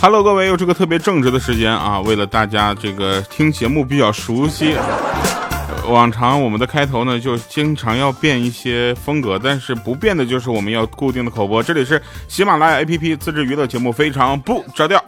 Hello，各位，又是个特别正直的时间啊！为了大家这个听节目比较熟悉，往常我们的开头呢就经常要变一些风格，但是不变的就是我们要固定的口播。这里是喜马拉雅 APP 自制娱乐节目，非常不着调。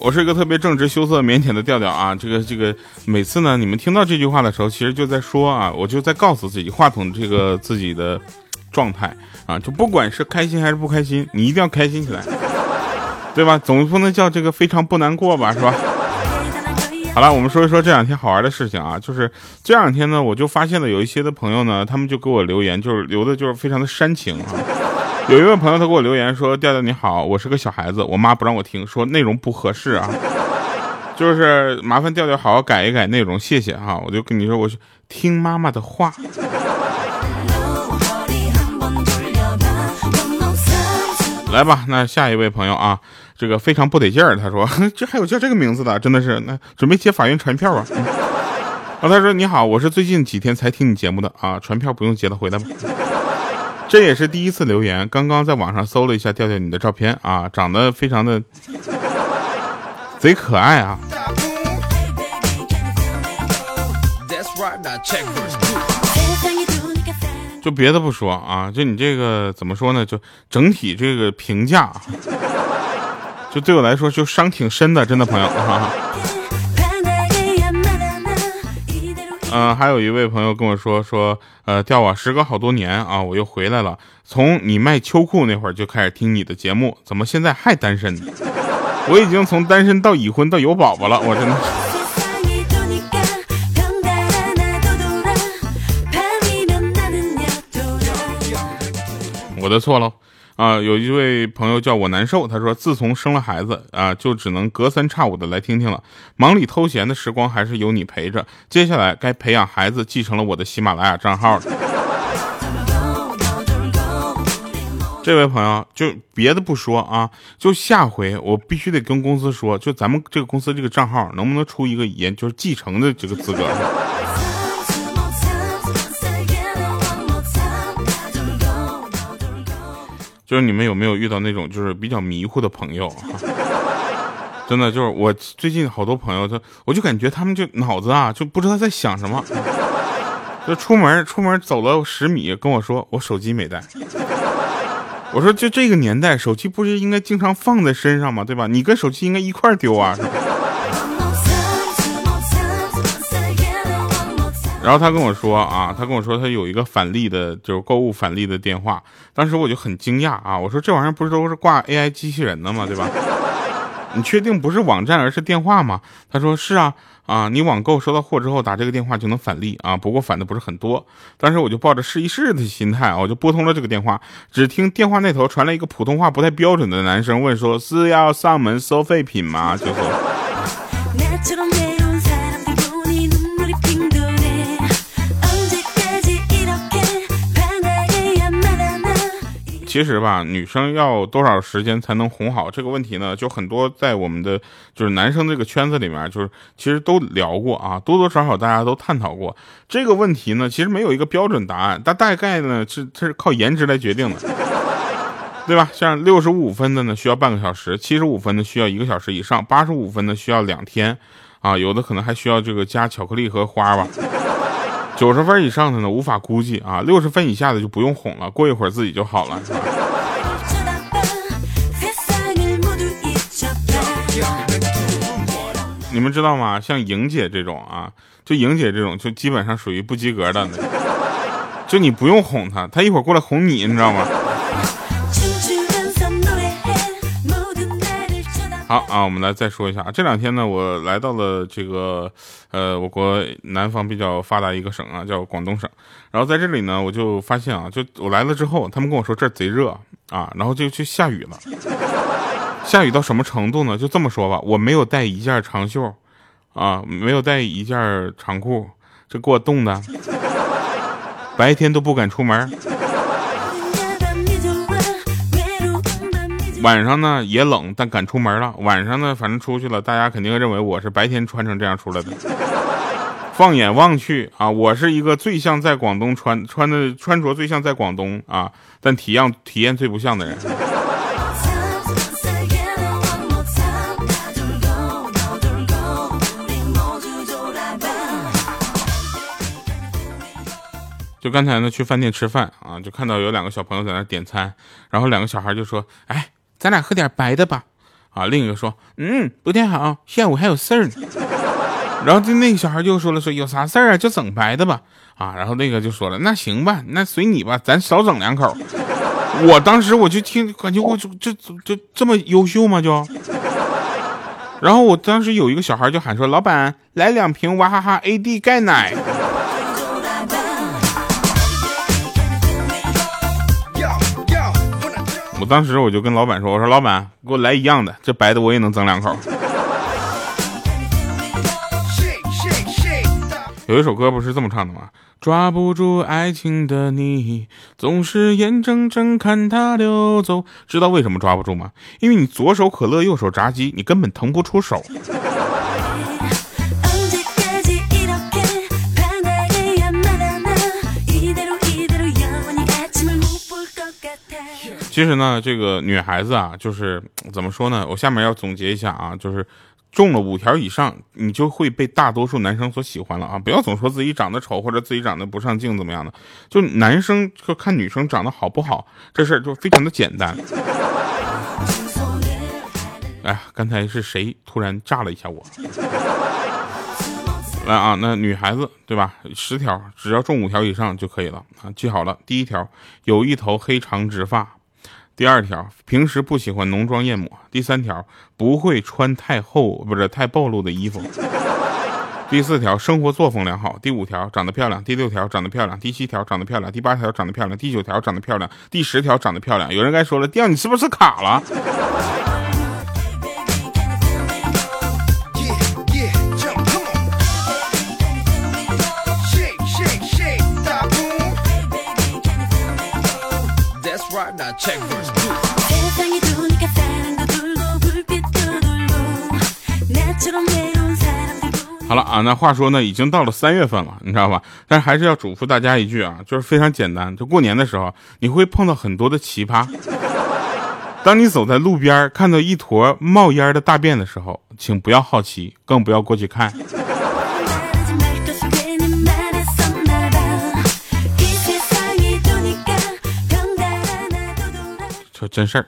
我是一个特别正直、羞涩、腼腆的调调啊！这个这个，每次呢，你们听到这句话的时候，其实就在说啊，我就在告诉自己，话筒这个自己的状态。啊，就不管是开心还是不开心，你一定要开心起来，对吧？总不能叫这个非常不难过吧，是吧？好了，我们说一说这两天好玩的事情啊，就是这两天呢，我就发现了有一些的朋友呢，他们就给我留言，就是留的就是非常的煽情啊。有一位朋友他给我留言说：“调调你好，我是个小孩子，我妈不让我听，说内容不合适啊，就是麻烦调调好好改一改内容，谢谢哈。”我就跟你说，我是听妈妈的话。来吧，那下一位朋友啊，这个非常不得劲儿。他说：“ 这还有叫这个名字的，真的是那准备接法院传票啊。”啊，他说：“你好，我是最近几天才听你节目的啊，传票不用接了，回来吧。”这也是第一次留言，刚刚在网上搜了一下调调你的照片啊，长得非常的贼可爱啊。就别的不说啊，就你这个怎么说呢？就整体这个评价，就对我来说就伤挺深的，真的朋友。嗯，还有一位朋友跟我说说，呃，调啊，时隔好多年啊，我又回来了。从你卖秋裤那会儿就开始听你的节目，怎么现在还单身呢？我已经从单身到已婚到有宝宝了，我真的。我的错喽，啊，有一位朋友叫我难受，他说自从生了孩子啊，就只能隔三差五的来听听了，忙里偷闲的时光还是有你陪着。接下来该培养孩子继承了我的喜马拉雅账号了。这位朋友就别的不说啊，就下回我必须得跟公司说，就咱们这个公司这个账号能不能出一个研，就是继承的这个资格。就是你们有没有遇到那种就是比较迷糊的朋友？真的就是我最近好多朋友，他我就感觉他们就脑子啊就不知道在想什么。就出门出门走了十米，跟我说我手机没带。我说就这个年代，手机不是应该经常放在身上吗？对吧？你跟手机应该一块丢啊。然后他跟我说啊，他跟我说他有一个返利的，就是购物返利的电话。当时我就很惊讶啊，我说这玩意儿不是都是挂 AI 机器人的吗？对吧？你确定不是网站而是电话吗？他说是啊啊，你网购收到货之后打这个电话就能返利啊，不过返的不是很多。当时我就抱着试一试的心态啊，我就拨通了这个电话，只听电话那头传来一个普通话不太标准的男生问说：“是要上门收废品吗？”就是。其实吧，女生要多少时间才能哄好这个问题呢？就很多在我们的就是男生这个圈子里面，就是其实都聊过啊，多多少少大家都探讨过这个问题呢。其实没有一个标准答案，但大概呢是它是靠颜值来决定的，对吧？像六十五分的呢需要半个小时，七十五分的需要一个小时以上，八十五分的需要两天，啊，有的可能还需要这个加巧克力和花吧。九十分以上的呢，无法估计啊；六十分以下的就不用哄了，过一会儿自己就好了。你们知道吗？像莹姐这种啊，就莹姐这种，就基本上属于不及格的。就你不用哄她，她一会儿过来哄你，你知道吗？好啊，我们来再说一下啊。这两天呢，我来到了这个呃，我国南方比较发达一个省啊，叫广东省。然后在这里呢，我就发现啊，就我来了之后，他们跟我说这儿贼热啊，然后就去下雨了。下雨到什么程度呢？就这么说吧，我没有带一件长袖啊，没有带一件长裤，这给我冻的，白天都不敢出门。晚上呢也冷但敢出门了。晚上呢反正出去了大家肯定认为我是白天穿成这样出来的。放眼望去啊我是一个最像在广东穿穿的穿着最像在广东啊但体样体验最不像的人。就刚才呢去饭店吃饭啊就看到有两个小朋友在那点餐然后两个小孩就说哎咱俩喝点白的吧。”啊，另一个说：“嗯，不太好，下午还有事儿呢。”然后就那个小孩就说了：“说有啥事儿啊，就整白的吧。”啊，然后那个就说了：“那行吧，那随你吧，咱少整两口。”我当时我就听，感觉我就这这这么优秀吗？就，然后我当时有一个小孩就喊说：“老板，来两瓶娃哈哈 AD 钙奶。”我当时我就跟老板说：“我说老板，给我来一样的，这白的我也能整两口。”有一首歌不是这么唱的吗？抓不住爱情的你，总是眼睁睁看它溜走。知道为什么抓不住吗？因为你左手可乐，右手炸鸡，你根本腾不出手。其实呢，这个女孩子啊，就是怎么说呢？我下面要总结一下啊，就是中了五条以上，你就会被大多数男生所喜欢了啊！不要总说自己长得丑或者自己长得不上镜怎么样的，就男生就看女生长得好不好，这事儿就非常的简单。哎，刚才是谁突然炸了一下我？来啊，那女孩子对吧？十条，只要中五条以上就可以了啊！记好了，第一条，有一头黑长直发。第二条，平时不喜欢浓妆艳抹。第三条，不会穿太厚不是太暴露的衣服。第四条，生活作风良好。第五条，长得漂亮。第六条，长得漂亮。第七条，长得漂亮。第八条，长得漂亮。第九条，长得漂亮。第十条，长得漂亮。有人该说了，调你是不是卡了？好了啊，那话说呢，已经到了三月份了，你知道吧？但是还是要嘱咐大家一句啊，就是非常简单，就过年的时候，你会碰到很多的奇葩。当你走在路边看到一坨冒烟的大便的时候，请不要好奇，更不要过去看。这真事儿。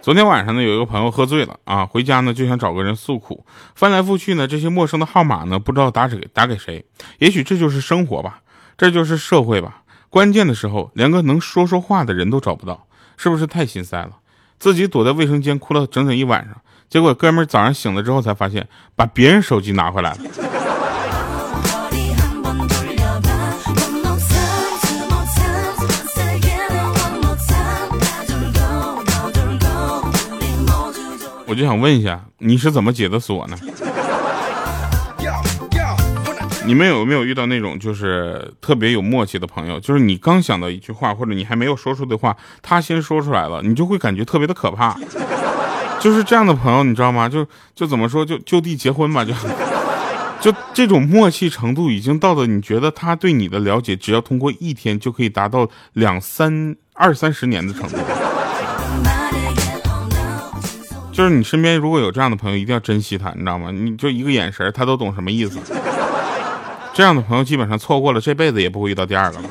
昨天晚上呢，有一个朋友喝醉了啊，回家呢就想找个人诉苦，翻来覆去呢，这些陌生的号码呢，不知道打给打给谁。也许这就是生活吧，这就是社会吧。关键的时候，连个能说说话的人都找不到，是不是太心塞了？自己躲在卫生间哭了整整一晚上，结果哥们儿早上醒了之后才发现，把别人手机拿回来了。我就想问一下，你是怎么解的锁呢？你们有没有遇到那种就是特别有默契的朋友？就是你刚想到一句话，或者你还没有说出的话，他先说出来了，你就会感觉特别的可怕。就是这样的朋友，你知道吗？就就怎么说，就就地结婚吧，就就这种默契程度已经到了，你觉得他对你的了解，只要通过一天就可以达到两三二三十年的程度。就是你身边如果有这样的朋友，一定要珍惜他，你知道吗？你就一个眼神，他都懂什么意思。这样的朋友基本上错过了，这辈子也不会遇到第二个了。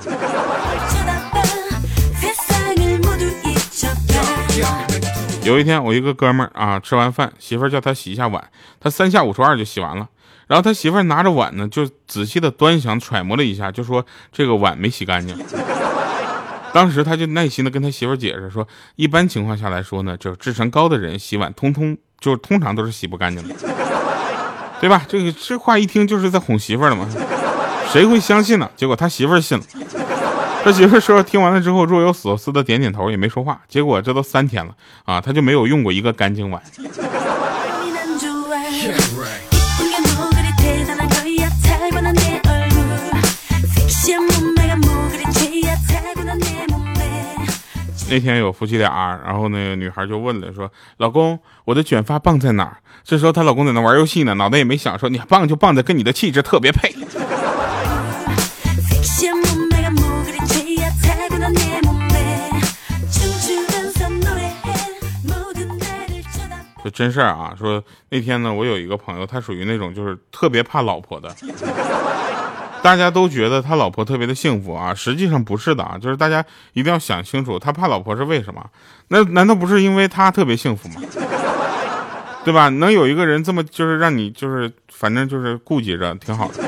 有一天，我一个哥们儿啊，吃完饭，媳妇儿叫他洗一下碗，他三下五除二就洗完了。然后他媳妇儿拿着碗呢，就仔细的端详揣摩了一下，就说这个碗没洗干净。当时他就耐心的跟他媳妇解释说，一般情况下来说呢，就智商高的人洗碗，通通就通常都是洗不干净的，对吧？这个这话一听就是在哄媳妇儿的嘛，谁会相信呢？结果他媳妇儿信了，他媳妇说听完了之后若有所思的点点头，也没说话。结果这都三天了啊，他就没有用过一个干净碗。那天有夫妻俩，然后那个女孩就问了，说：“老公，我的卷发棒在哪儿？”这时候她老公在那玩游戏呢，脑袋也没想，说：“你棒就棒的跟你的气质特别配。”这真事儿啊，说那天呢，我有一个朋友，他属于那种就是特别怕老婆的。大家都觉得他老婆特别的幸福啊，实际上不是的啊，就是大家一定要想清楚，他怕老婆是为什么？那难道不是因为他特别幸福吗？对吧？能有一个人这么就是让你就是反正就是顾及着，挺好的。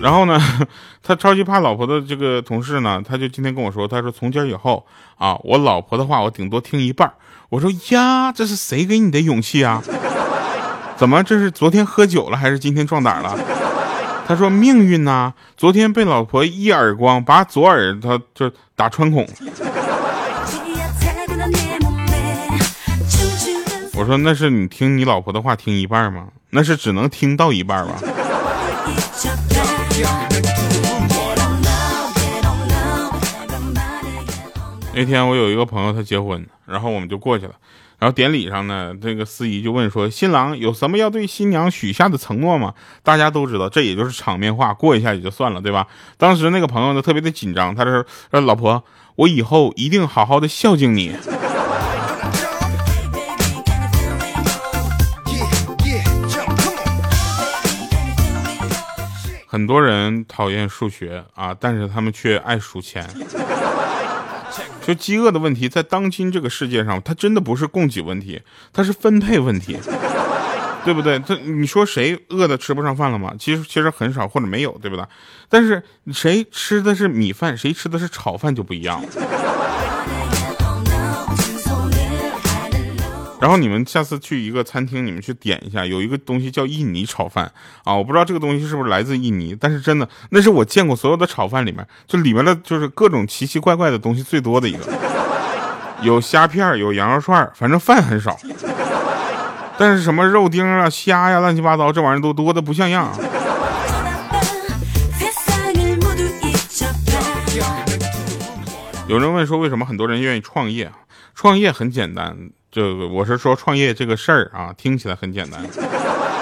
然后呢，他超级怕老婆的这个同事呢，他就今天跟我说，他说从今以后啊，我老婆的话我顶多听一半。我说呀，这是谁给你的勇气啊？怎么这是昨天喝酒了还是今天壮胆了？他说命运呐，昨天被老婆一耳光把左耳他就打穿孔。我说那是你听你老婆的话听一半吗？那是只能听到一半吧。那天我有一个朋友他结婚，然后我们就过去了。然后典礼上呢，这个司仪就问说：“新郎有什么要对新娘许下的承诺吗？”大家都知道，这也就是场面话，过一下也就算了，对吧？当时那个朋友呢，特别的紧张，他说：“说老婆，我以后一定好好的孝敬你。”很多人讨厌数学啊，但是他们却爱数钱。就饥饿的问题，在当今这个世界上，它真的不是供给问题，它是分配问题，对不对？这你说谁饿的吃不上饭了吗？其实其实很少或者没有，对不对？但是谁吃的是米饭，谁吃的是炒饭就不一样了。然后你们下次去一个餐厅，你们去点一下，有一个东西叫印尼炒饭啊，我不知道这个东西是不是来自印尼，但是真的那是我见过所有的炒饭里面，就里面的就是各种奇奇怪怪的东西最多的一个，有虾片，有羊肉串，反正饭很少，但是什么肉丁啊、虾呀、乱七八糟这玩意儿都多的不像样。有人问说，为什么很多人愿意创业？创业很简单。这个我是说创业这个事儿啊，听起来很简单，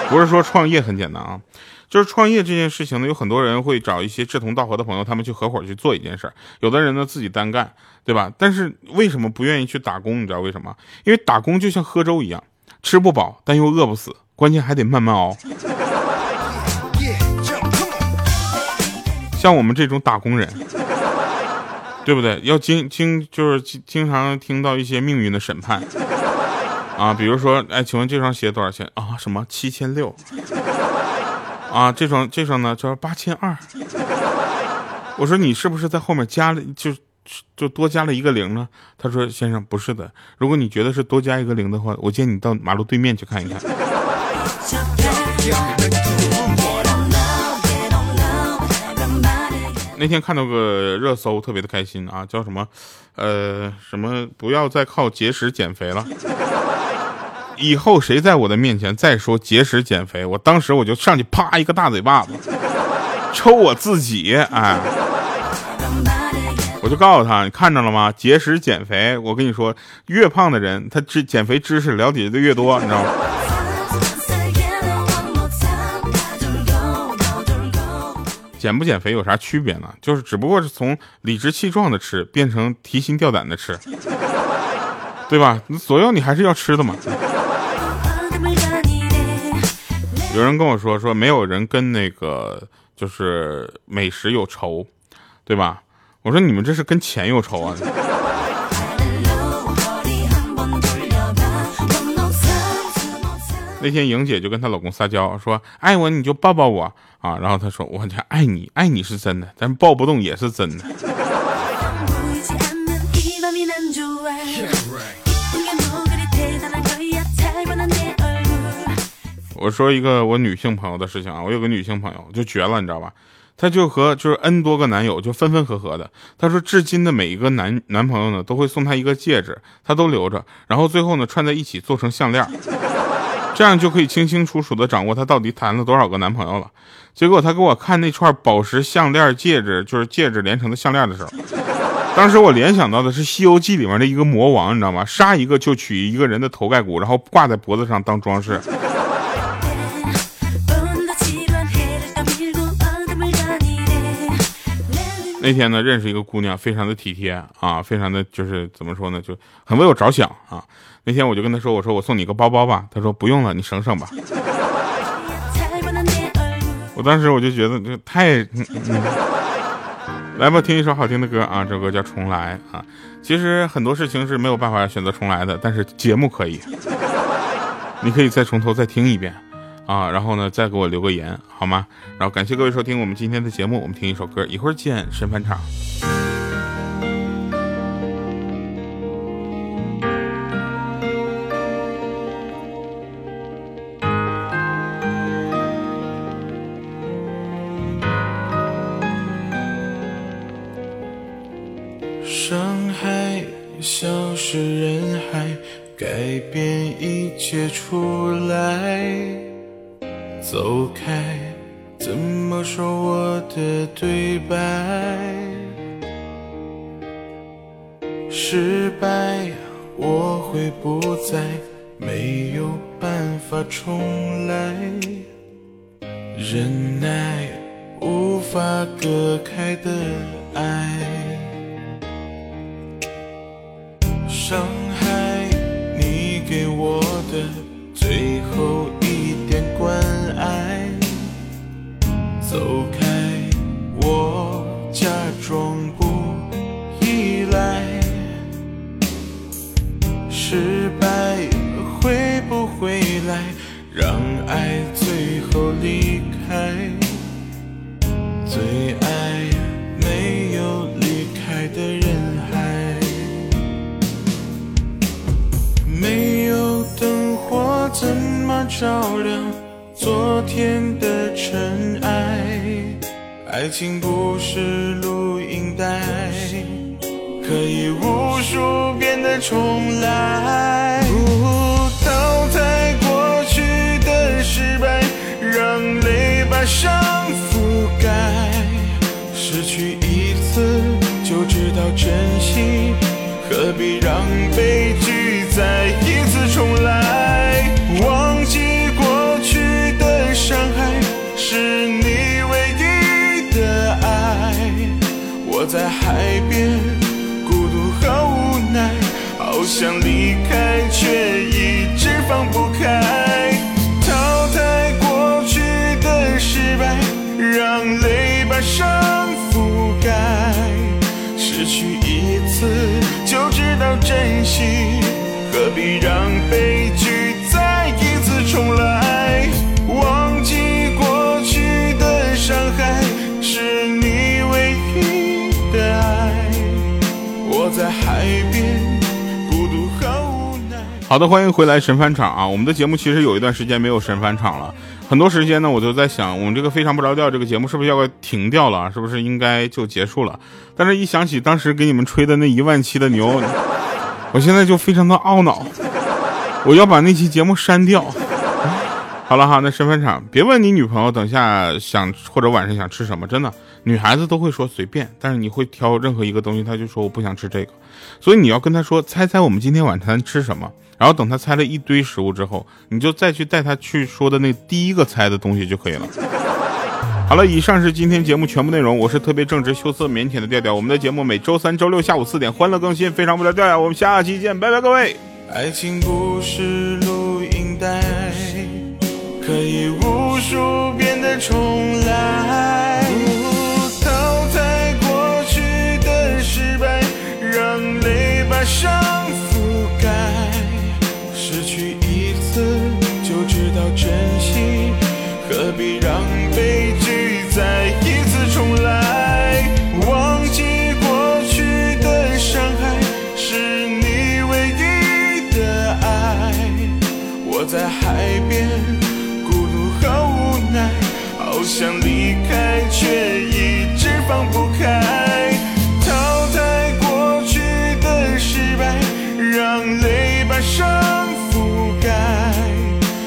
不是说创业很简单啊，就是创业这件事情呢，有很多人会找一些志同道合的朋友，他们去合伙去做一件事儿。有的人呢自己单干，对吧？但是为什么不愿意去打工？你知道为什么？因为打工就像喝粥一样，吃不饱但又饿不死，关键还得慢慢熬。像我们这种打工人。对不对？要经经就是经常听到一些命运的审判啊，比如说，哎，请问这双鞋多少钱啊？什么七千六？啊，这双这双呢叫八千二。我说你是不是在后面加了就就多加了一个零呢？他说先生不是的，如果你觉得是多加一个零的话，我建议你到马路对面去看一看。那天看到个热搜，特别的开心啊，叫什么？呃，什么？不要再靠节食减肥了。以后谁在我的面前再说节食减肥，我当时我就上去啪一个大嘴巴子，抽我自己！哎，我就告诉他，你看着了吗？节食减肥，我跟你说，越胖的人，他知减肥知识了解的越多，你知道吗？减不减肥有啥区别呢？就是只不过是从理直气壮的吃变成提心吊胆的吃，对吧？左右你还是要吃的嘛。有人跟我说说没有人跟那个就是美食有仇，对吧？我说你们这是跟钱有仇啊。那天莹姐就跟她老公撒娇说：“爱我你就抱抱我啊！”然后她说：“我这爱你，爱你是真的，但抱不动也是真的。”我说一个我女性朋友的事情啊，我有个女性朋友就绝了，你知道吧？她就和就是 N 多个男友就分分合合的。她说至今的每一个男男朋友呢，都会送她一个戒指，她都留着，然后最后呢串在一起做成项链。这样就可以清清楚楚的掌握她到底谈了多少个男朋友了。结果她给我看那串宝石项链戒指，就是戒指连成的项链的时候，当时我联想到的是《西游记》里面的一个魔王，你知道吗？杀一个就取一个人的头盖骨，然后挂在脖子上当装饰。那天呢，认识一个姑娘，非常的体贴啊，非常的就是怎么说呢，就很为我着想啊。那天我就跟她说，我说我送你个包包吧，她说不用了，你省省吧。我当时我就觉得这太……嗯来吧，听一首好听的歌啊！这首歌叫《重来》啊。其实很多事情是没有办法选择重来的，但是节目可以，你可以再从头再听一遍啊，然后呢再给我留个言好吗？然后感谢各位收听我们今天的节目，我们听一首歌，一会儿见，神返场。出来，走开，怎么说我的对白？失败，我会不再，没有办法重来。忍耐，无法割开的爱，可以无数遍的重来。不淘汰过去的失败，让泪把伤覆盖。失去一次就知道珍惜，何必让悲剧再一次重来？忘记过去的伤害，是你唯一的爱。我在想离开，却一直放不开。淘汰过去的失败，让泪把伤覆盖。失去一次就知道珍惜，何必让悲剧？好的，欢迎回来神返场啊！我们的节目其实有一段时间没有神返场了，很多时间呢，我就在想，我们这个非常不着调这个节目是不是要停掉了？是不是应该就结束了？但是一想起当时给你们吹的那一万期的牛，我现在就非常的懊恼，我要把那期节目删掉。好了哈，那神翻场，别问你女朋友等下想或者晚上想吃什么，真的，女孩子都会说随便，但是你会挑任何一个东西，她就说我不想吃这个，所以你要跟她说猜猜我们今天晚餐吃什么，然后等他猜了一堆食物之后，你就再去带他去说的那第一个猜的东西就可以了。好了，以上是今天节目全部内容，我是特别正直、羞涩、腼腆的调调，我们的节目每周三、周六下午四点欢乐更新，非常不着调调，我们下期见，拜拜各位。爱情不是录音带。可以无数遍的重来，放不开。淘汰过去的失败，让泪把伤覆盖。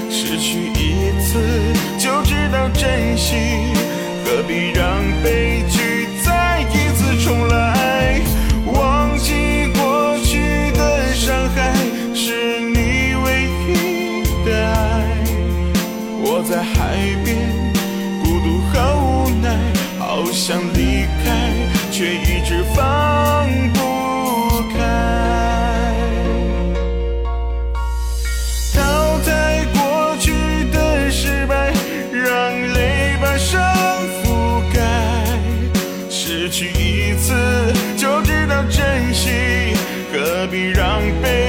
失去一次就知道珍惜，何必让悲让悲。